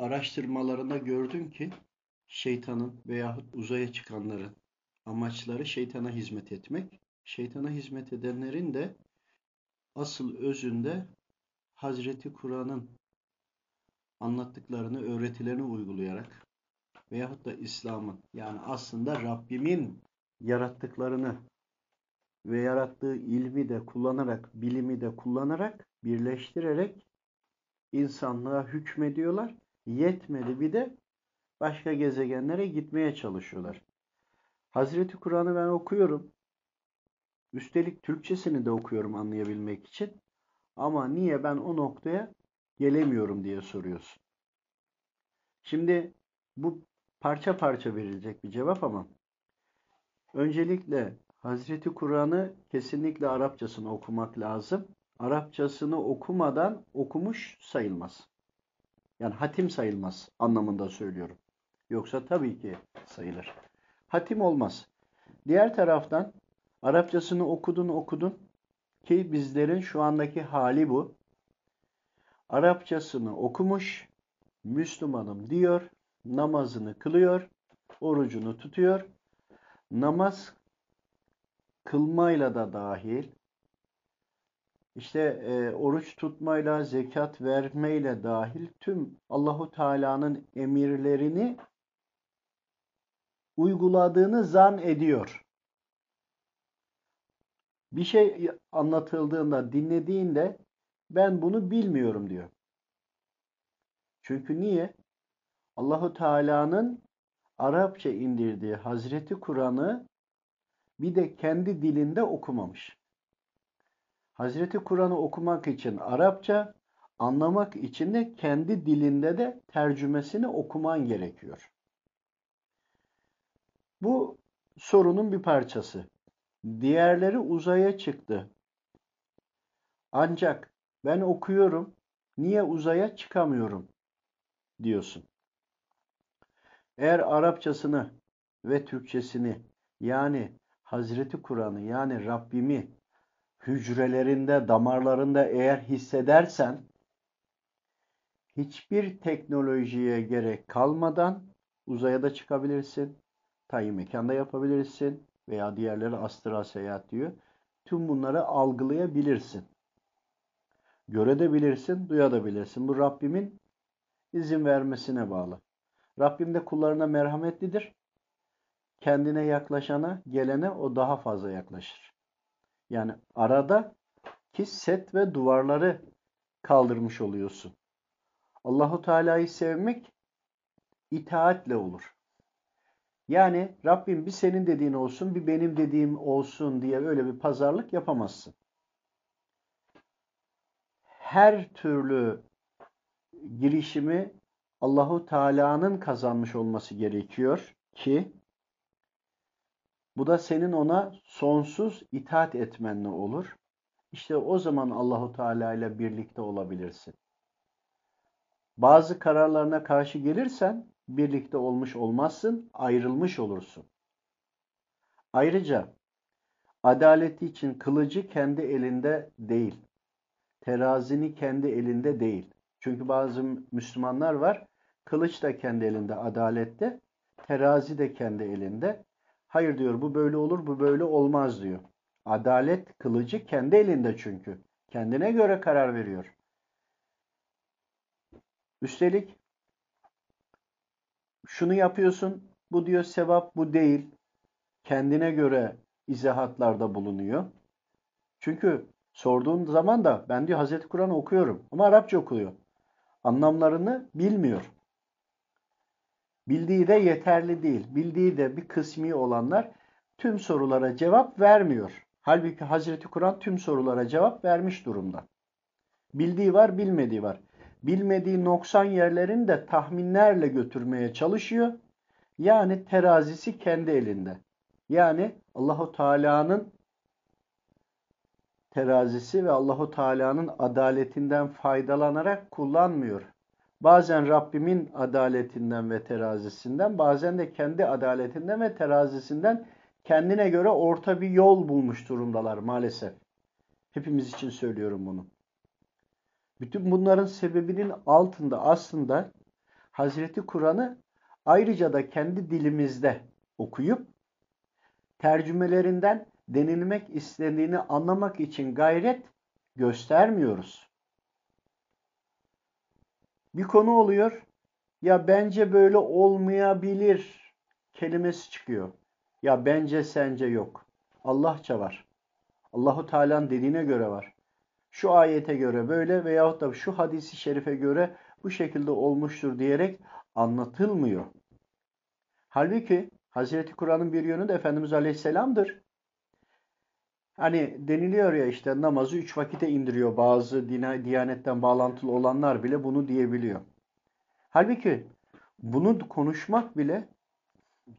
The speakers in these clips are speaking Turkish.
araştırmalarında gördüm ki şeytanın veyahut uzaya çıkanların amaçları şeytana hizmet etmek. Şeytana hizmet edenlerin de asıl özünde Hazreti Kur'an'ın anlattıklarını, öğretilerini uygulayarak veyahut da İslam'ın yani aslında Rabbimin yarattıklarını ve yarattığı ilmi de kullanarak, bilimi de kullanarak, birleştirerek insanlığa hükmediyorlar. Yetmedi bir de başka gezegenlere gitmeye çalışıyorlar. Hazreti Kur'an'ı ben okuyorum. Üstelik Türkçesini de okuyorum anlayabilmek için. Ama niye ben o noktaya gelemiyorum diye soruyorsun. Şimdi bu parça parça verilecek bir cevap ama öncelikle Hazreti Kur'an'ı kesinlikle Arapçasını okumak lazım. Arapçasını okumadan okumuş sayılmaz. Yani hatim sayılmaz anlamında söylüyorum. Yoksa tabii ki sayılır. Hatim olmaz. Diğer taraftan Arapçasını okudun okudun ki bizlerin şu andaki hali bu. Arapçasını okumuş, Müslümanım diyor, namazını kılıyor, orucunu tutuyor. Namaz kılmayla da dahil, işte e, oruç tutmayla, zekat vermeyle dahil tüm Allahu Teala'nın emirlerini uyguladığını zan ediyor. Bir şey anlatıldığında, dinlediğinde ben bunu bilmiyorum diyor. Çünkü niye? Allahu Teala'nın Arapça indirdiği Hazreti Kur'an'ı bir de kendi dilinde okumamış. Hazreti Kur'an'ı okumak için Arapça, anlamak için de kendi dilinde de tercümesini okuman gerekiyor. Bu sorunun bir parçası. Diğerleri uzaya çıktı. Ancak ben okuyorum, niye uzaya çıkamıyorum diyorsun. Eğer Arapçasını ve Türkçesini yani Hazreti Kur'an'ı yani Rabbimi hücrelerinde, damarlarında eğer hissedersen hiçbir teknolojiye gerek kalmadan uzaya da çıkabilirsin. Tayin mekanda yapabilirsin veya diğerleri astral seyahat diyor. Tüm bunları algılayabilirsin. Görebilirsin, duyabilirsin. Bu Rabbimin izin vermesine bağlı. Rabbim de kullarına merhametlidir. Kendine yaklaşana, gelene o daha fazla yaklaşır. Yani arada ki set ve duvarları kaldırmış oluyorsun. Allahu Teala'yı sevmek itaatle olur. Yani Rabbim bir senin dediğin olsun, bir benim dediğim olsun diye öyle bir pazarlık yapamazsın. Her türlü girişimi Allahu Teala'nın kazanmış olması gerekiyor ki bu da senin ona sonsuz itaat etmenle olur. İşte o zaman Allahu Teala ile birlikte olabilirsin. Bazı kararlarına karşı gelirsen birlikte olmuş olmazsın, ayrılmış olursun. Ayrıca adaleti için kılıcı kendi elinde değil. Terazini kendi elinde değil. Çünkü bazı Müslümanlar var, kılıç da kendi elinde adalette, terazi de kendi elinde. Hayır diyor bu böyle olur, bu böyle olmaz diyor. Adalet kılıcı kendi elinde çünkü. Kendine göre karar veriyor. Üstelik şunu yapıyorsun, bu diyor sevap, bu değil. Kendine göre izahatlarda bulunuyor. Çünkü sorduğun zaman da ben diyor Hazreti Kur'an okuyorum ama Arapça okuyor. Anlamlarını bilmiyor. Bildiği de yeterli değil. Bildiği de bir kısmi olanlar tüm sorulara cevap vermiyor. Halbuki Hazreti Kur'an tüm sorulara cevap vermiş durumda. Bildiği var, bilmediği var. Bilmediği noksan yerlerini de tahminlerle götürmeye çalışıyor. Yani terazisi kendi elinde. Yani Allahu Teala'nın terazisi ve Allahu Teala'nın adaletinden faydalanarak kullanmıyor. Bazen Rabbimin adaletinden ve terazisinden, bazen de kendi adaletinden ve terazisinden kendine göre orta bir yol bulmuş durumdalar maalesef. Hepimiz için söylüyorum bunu. Bütün bunların sebebinin altında aslında Hazreti Kur'an'ı ayrıca da kendi dilimizde okuyup tercümelerinden denilmek istediğini anlamak için gayret göstermiyoruz. Bir konu oluyor. Ya bence böyle olmayabilir kelimesi çıkıyor. Ya bence sence yok. Allahça var. Allahu Teala'nın dediğine göre var. Şu ayete göre böyle veyahut da şu hadisi şerife göre bu şekilde olmuştur diyerek anlatılmıyor. Halbuki Hazreti Kur'an'ın bir yönü de Efendimiz Aleyhisselam'dır. Hani deniliyor ya işte namazı üç vakite indiriyor. Bazı dina, diyanetten bağlantılı olanlar bile bunu diyebiliyor. Halbuki bunu konuşmak bile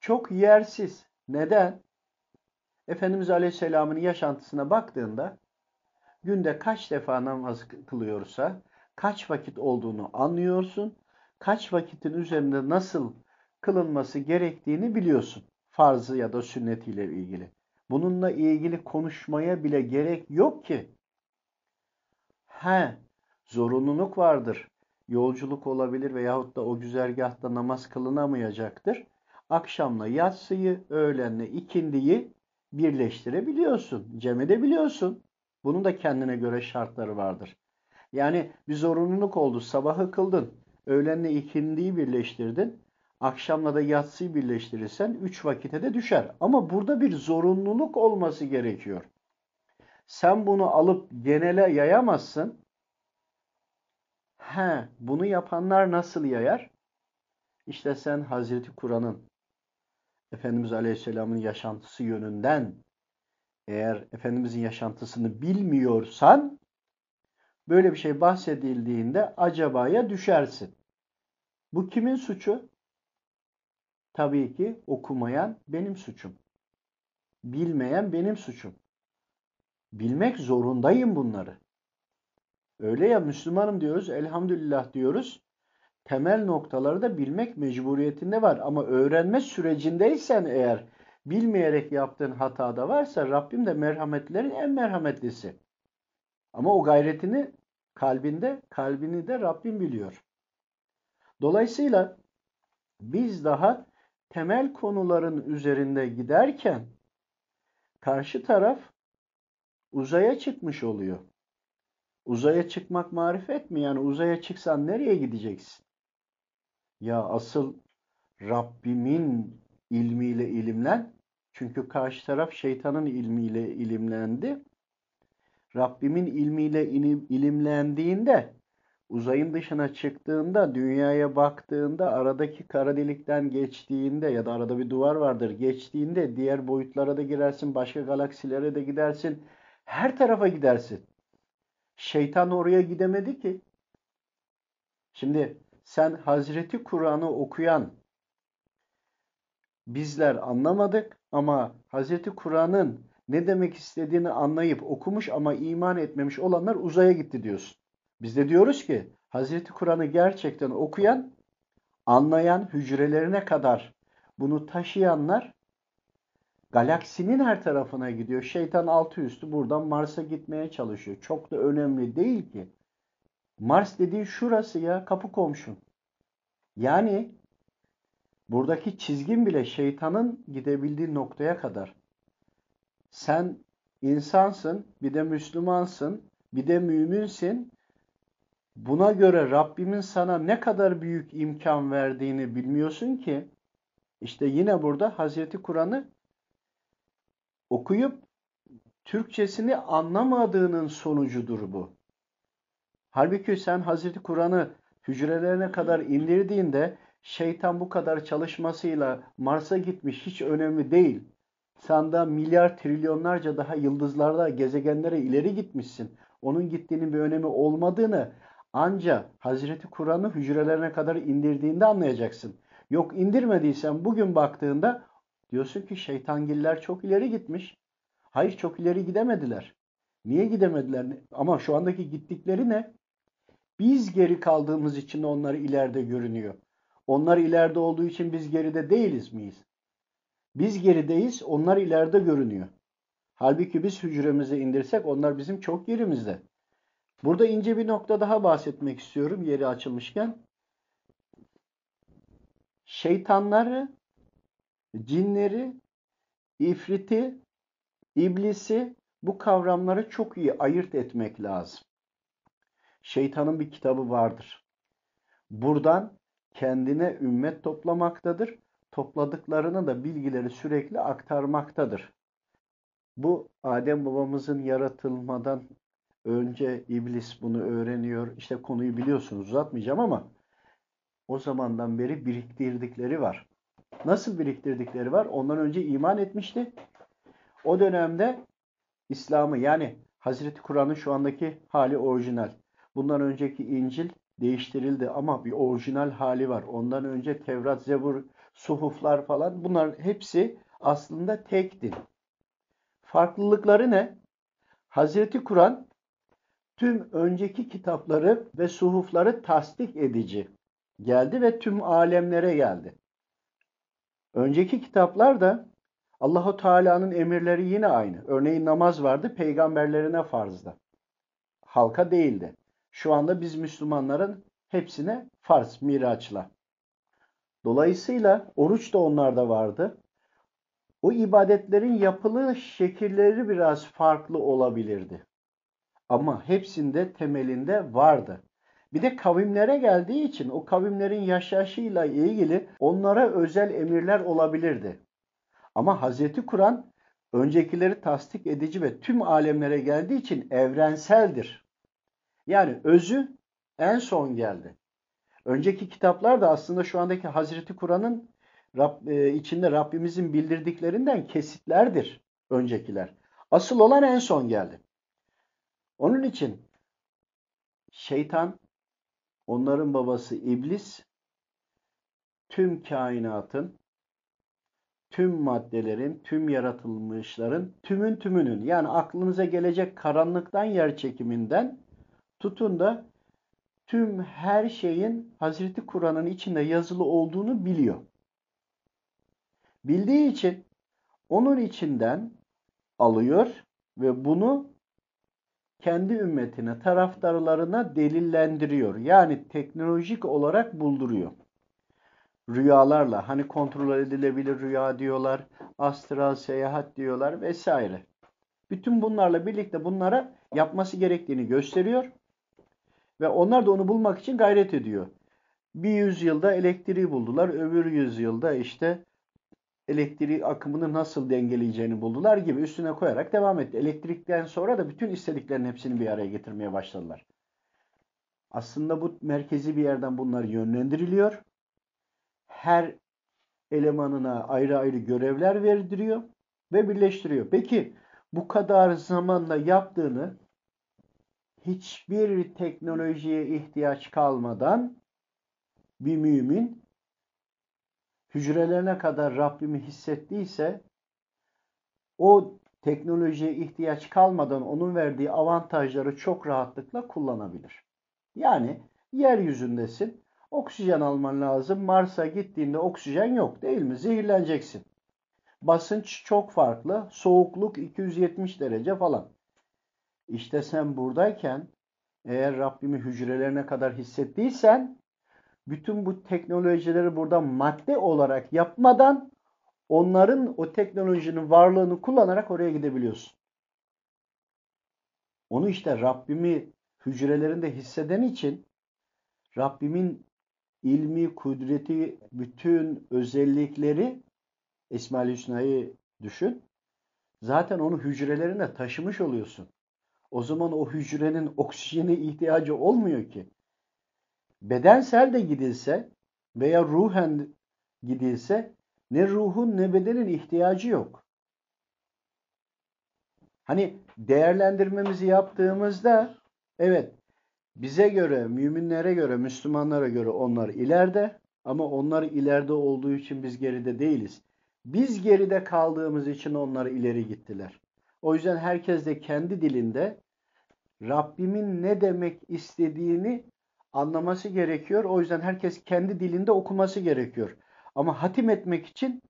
çok yersiz. Neden? Efendimiz Aleyhisselam'ın yaşantısına baktığında günde kaç defa namaz kılıyorsa, kaç vakit olduğunu anlıyorsun, kaç vakitin üzerinde nasıl kılınması gerektiğini biliyorsun. Farzı ya da sünnetiyle ilgili. Bununla ilgili konuşmaya bile gerek yok ki. He, zorunluluk vardır. Yolculuk olabilir veyahut da o güzergahta namaz kılınamayacaktır. Akşamla yatsıyı, öğlenle ikindiyi birleştirebiliyorsun, cem edebiliyorsun. Bunun da kendine göre şartları vardır. Yani bir zorunluluk oldu. Sabahı kıldın, öğlenle ikindiyi birleştirdin. Akşamla da yatsıyı birleştirirsen üç vakite de düşer. Ama burada bir zorunluluk olması gerekiyor. Sen bunu alıp genele yayamazsın. He, bunu yapanlar nasıl yayar? İşte sen Hazreti Kur'an'ın Efendimiz Aleyhisselam'ın yaşantısı yönünden eğer Efendimizin yaşantısını bilmiyorsan böyle bir şey bahsedildiğinde acabaya düşersin. Bu kimin suçu? Tabii ki okumayan benim suçum. Bilmeyen benim suçum. Bilmek zorundayım bunları. Öyle ya Müslümanım diyoruz, elhamdülillah diyoruz. Temel noktaları da bilmek mecburiyetinde var. Ama öğrenme sürecindeysen eğer bilmeyerek yaptığın hatada varsa Rabbim de merhametlerin en merhametlisi. Ama o gayretini kalbinde, kalbini de Rabbim biliyor. Dolayısıyla biz daha temel konuların üzerinde giderken karşı taraf uzaya çıkmış oluyor. Uzaya çıkmak marifet mi? Yani uzaya çıksan nereye gideceksin? Ya asıl Rabbimin ilmiyle ilimlen. Çünkü karşı taraf şeytanın ilmiyle ilimlendi. Rabbimin ilmiyle ilimlendiğinde uzayın dışına çıktığında, dünyaya baktığında, aradaki kara delikten geçtiğinde ya da arada bir duvar vardır, geçtiğinde diğer boyutlara da girersin, başka galaksilere de gidersin. Her tarafa gidersin. Şeytan oraya gidemedi ki. Şimdi sen Hazreti Kur'an'ı okuyan bizler anlamadık ama Hazreti Kur'an'ın ne demek istediğini anlayıp okumuş ama iman etmemiş olanlar uzaya gitti diyorsun. Biz de diyoruz ki Hazreti Kur'an'ı gerçekten okuyan, anlayan, hücrelerine kadar bunu taşıyanlar galaksinin her tarafına gidiyor. Şeytan altı üstü buradan Mars'a gitmeye çalışıyor. Çok da önemli değil ki. Mars dediğin şurası ya kapı komşun. Yani buradaki çizgin bile şeytanın gidebildiği noktaya kadar. Sen insansın, bir de Müslümansın, bir de müminsin. Buna göre Rabbimin sana ne kadar büyük imkan verdiğini bilmiyorsun ki. İşte yine burada Hazreti Kur'an'ı okuyup Türkçesini anlamadığının sonucudur bu. Halbuki sen Hazreti Kur'an'ı hücrelerine kadar indirdiğinde şeytan bu kadar çalışmasıyla Mars'a gitmiş hiç önemli değil. Sen de milyar trilyonlarca daha yıldızlarda gezegenlere ileri gitmişsin. Onun gittiğinin bir önemi olmadığını ancak Hazreti Kur'an'ı hücrelerine kadar indirdiğinde anlayacaksın. Yok indirmediysen bugün baktığında diyorsun ki şeytangiller çok ileri gitmiş. Hayır çok ileri gidemediler. Niye gidemediler? Ama şu andaki gittikleri ne? Biz geri kaldığımız için onlar ileride görünüyor. Onlar ileride olduğu için biz geride değiliz miyiz? Biz gerideyiz, onlar ileride görünüyor. Halbuki biz hücremize indirsek onlar bizim çok yerimizde. Burada ince bir nokta daha bahsetmek istiyorum yeri açılmışken. şeytanları, cinleri, ifriti, iblisi bu kavramları çok iyi ayırt etmek lazım. Şeytanın bir kitabı vardır. Buradan kendine ümmet toplamaktadır. Topladıklarını da bilgileri sürekli aktarmaktadır. Bu Adem babamızın yaratılmadan önce iblis bunu öğreniyor. İşte konuyu biliyorsunuz uzatmayacağım ama o zamandan beri biriktirdikleri var. Nasıl biriktirdikleri var? Ondan önce iman etmişti. O dönemde İslam'ı yani Hazreti Kur'an'ın şu andaki hali orijinal. Bundan önceki İncil değiştirildi ama bir orijinal hali var. Ondan önce Tevrat, Zebur, Suhuflar falan bunlar hepsi aslında tek din. Farklılıkları ne? Hazreti Kur'an tüm önceki kitapları ve suhufları tasdik edici geldi ve tüm alemlere geldi. Önceki kitaplar da Allahu Teala'nın emirleri yine aynı. Örneğin namaz vardı, peygamberlerine farzdı. Halka değildi. Şu anda biz Müslümanların hepsine farz, miraçla. Dolayısıyla oruç da onlarda vardı. O ibadetlerin yapılı şekilleri biraz farklı olabilirdi. Ama hepsinde temelinde vardı. Bir de kavimlere geldiği için o kavimlerin yaşayışıyla ilgili onlara özel emirler olabilirdi. Ama Hazreti Kur'an öncekileri tasdik edici ve tüm alemlere geldiği için evrenseldir. Yani özü en son geldi. Önceki kitaplar da aslında şu andaki Hazreti Kur'an'ın Rab, e, içinde Rabbimizin bildirdiklerinden kesitlerdir öncekiler. Asıl olan en son geldi. Onun için şeytan, onların babası iblis, tüm kainatın, tüm maddelerin, tüm yaratılmışların, tümün tümünün yani aklınıza gelecek karanlıktan yer çekiminden tutun da tüm her şeyin Hazreti Kur'an'ın içinde yazılı olduğunu biliyor. Bildiği için onun içinden alıyor ve bunu kendi ümmetine, taraftarlarına delillendiriyor. Yani teknolojik olarak bulduruyor. Rüyalarla, hani kontrol edilebilir rüya diyorlar, astral seyahat diyorlar vesaire. Bütün bunlarla birlikte bunlara yapması gerektiğini gösteriyor ve onlar da onu bulmak için gayret ediyor. Bir yüzyılda elektriği buldular, öbür yüzyılda işte elektrik akımını nasıl dengeleyeceğini buldular gibi üstüne koyarak devam etti. Elektrikten sonra da bütün istediklerin hepsini bir araya getirmeye başladılar. Aslında bu merkezi bir yerden bunlar yönlendiriliyor. Her elemanına ayrı ayrı görevler verdiriyor ve birleştiriyor. Peki bu kadar zamanla yaptığını hiçbir teknolojiye ihtiyaç kalmadan bir mümin hücrelerine kadar Rabbimi hissettiyse o teknolojiye ihtiyaç kalmadan onun verdiği avantajları çok rahatlıkla kullanabilir. Yani yeryüzündesin, oksijen alman lazım. Mars'a gittiğinde oksijen yok değil mi? Zehirleneceksin. Basınç çok farklı, soğukluk 270 derece falan. İşte sen buradayken eğer Rabbimi hücrelerine kadar hissettiysen bütün bu teknolojileri burada madde olarak yapmadan onların o teknolojinin varlığını kullanarak oraya gidebiliyorsun. Onu işte Rabbimi hücrelerinde hisseden için Rabbimin ilmi, kudreti, bütün özellikleri İsmail Hüsna'yı düşün. Zaten onu hücrelerine taşımış oluyorsun. O zaman o hücrenin oksijene ihtiyacı olmuyor ki bedensel de gidilse veya ruhen gidilse ne ruhun ne bedenin ihtiyacı yok. Hani değerlendirmemizi yaptığımızda evet bize göre, müminlere göre, Müslümanlara göre onlar ileride ama onlar ileride olduğu için biz geride değiliz. Biz geride kaldığımız için onlar ileri gittiler. O yüzden herkes de kendi dilinde Rabbimin ne demek istediğini anlaması gerekiyor. O yüzden herkes kendi dilinde okuması gerekiyor. Ama hatim etmek için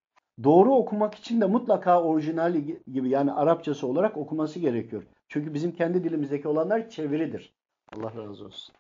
doğru okumak için de mutlaka orijinali gibi yani Arapçası olarak okuması gerekiyor. Çünkü bizim kendi dilimizdeki olanlar çeviridir. Allah razı olsun.